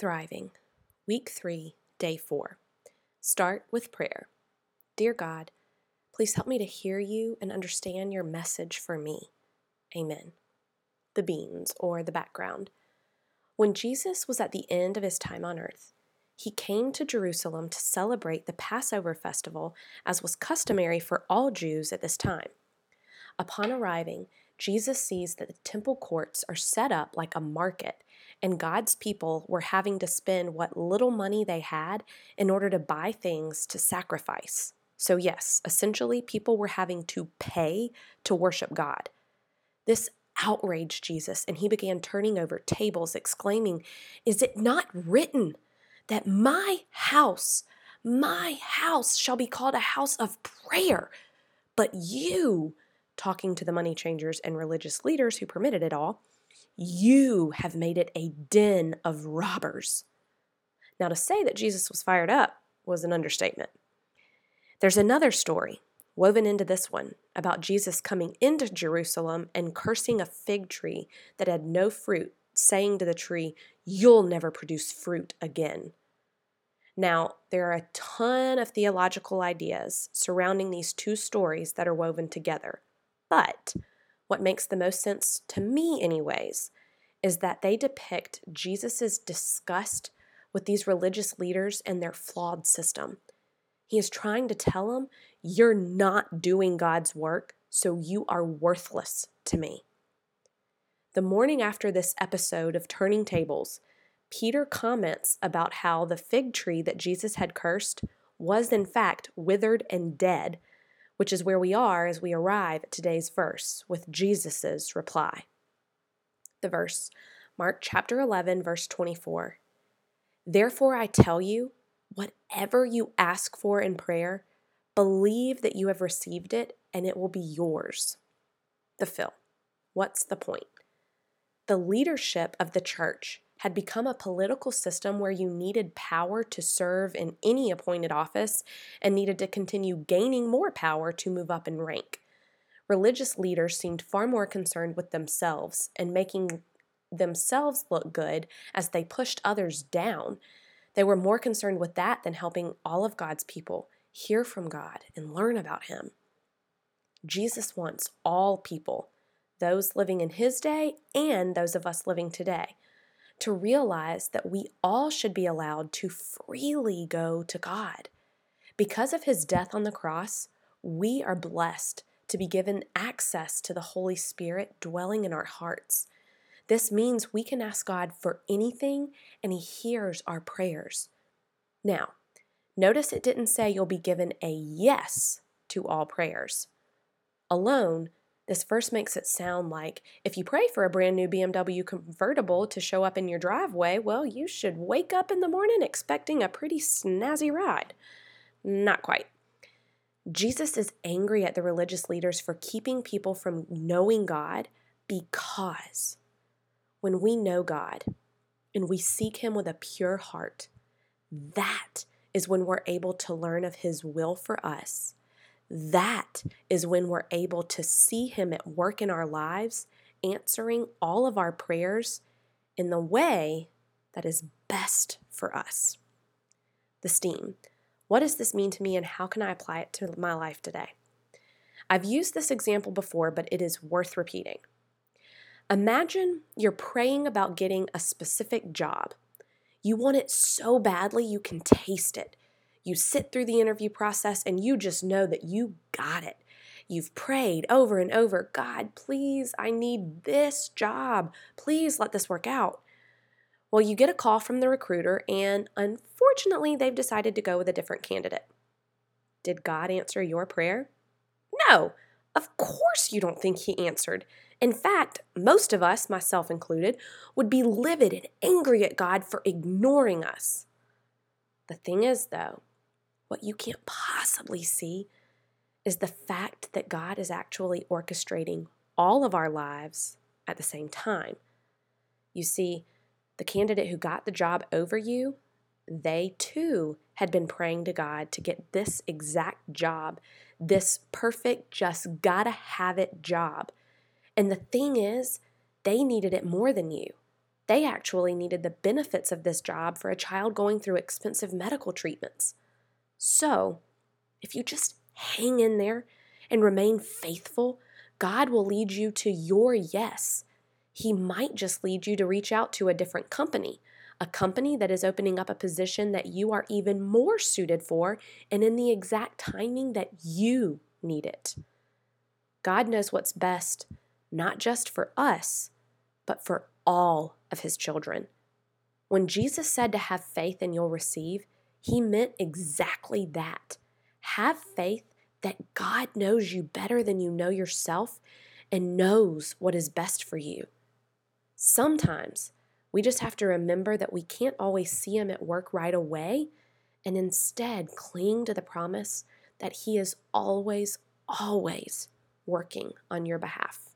Thriving, Week 3, Day 4. Start with prayer. Dear God, please help me to hear you and understand your message for me. Amen. The beans, or the background. When Jesus was at the end of his time on earth, he came to Jerusalem to celebrate the Passover festival as was customary for all Jews at this time. Upon arriving, Jesus sees that the temple courts are set up like a market, and God's people were having to spend what little money they had in order to buy things to sacrifice. So, yes, essentially, people were having to pay to worship God. This outraged Jesus, and he began turning over tables, exclaiming, Is it not written that my house, my house shall be called a house of prayer? But you, talking to the money changers and religious leaders who permitted it all, you have made it a den of robbers. Now, to say that Jesus was fired up was an understatement. There's another story woven into this one about Jesus coming into Jerusalem and cursing a fig tree that had no fruit, saying to the tree, You'll never produce fruit again. Now, there are a ton of theological ideas surrounding these two stories that are woven together. But what makes the most sense to me, anyways, is that they depict Jesus' disgust with these religious leaders and their flawed system. He is trying to tell them, You're not doing God's work, so you are worthless to me. The morning after this episode of Turning Tables, Peter comments about how the fig tree that Jesus had cursed was, in fact, withered and dead which is where we are as we arrive at today's verse with Jesus' reply. The verse, Mark chapter 11, verse 24. Therefore, I tell you, whatever you ask for in prayer, believe that you have received it and it will be yours. The fill. What's the point? The leadership of the church had become a political system where you needed power to serve in any appointed office and needed to continue gaining more power to move up in rank. Religious leaders seemed far more concerned with themselves and making themselves look good as they pushed others down. They were more concerned with that than helping all of God's people hear from God and learn about Him. Jesus wants all people, those living in His day and those of us living today, to realize that we all should be allowed to freely go to God. Because of his death on the cross, we are blessed to be given access to the Holy Spirit dwelling in our hearts. This means we can ask God for anything and he hears our prayers. Now, notice it didn't say you'll be given a yes to all prayers. Alone, this verse makes it sound like if you pray for a brand new BMW convertible to show up in your driveway, well, you should wake up in the morning expecting a pretty snazzy ride. Not quite. Jesus is angry at the religious leaders for keeping people from knowing God because when we know God and we seek Him with a pure heart, that is when we're able to learn of His will for us that is when we're able to see Him at work in our lives, answering all of our prayers in the way that is best for us. The steam. What does this mean to me and how can I apply it to my life today? I've used this example before, but it is worth repeating. Imagine you're praying about getting a specific job. You want it so badly you can taste it. You sit through the interview process and you just know that you got it. You've prayed over and over God, please, I need this job. Please let this work out. Well, you get a call from the recruiter, and unfortunately, they've decided to go with a different candidate. Did God answer your prayer? No, of course you don't think He answered. In fact, most of us, myself included, would be livid and angry at God for ignoring us. The thing is, though, what you can't possibly see is the fact that God is actually orchestrating all of our lives at the same time. You see, the candidate who got the job over you, they too had been praying to God to get this exact job, this perfect, just gotta have it job. And the thing is, they needed it more than you. They actually needed the benefits of this job for a child going through expensive medical treatments. So, if you just hang in there and remain faithful, God will lead you to your yes. He might just lead you to reach out to a different company, a company that is opening up a position that you are even more suited for and in the exact timing that you need it. God knows what's best, not just for us, but for all of his children. When Jesus said to have faith and you'll receive, he meant exactly that. Have faith that God knows you better than you know yourself and knows what is best for you. Sometimes we just have to remember that we can't always see Him at work right away and instead cling to the promise that He is always, always working on your behalf.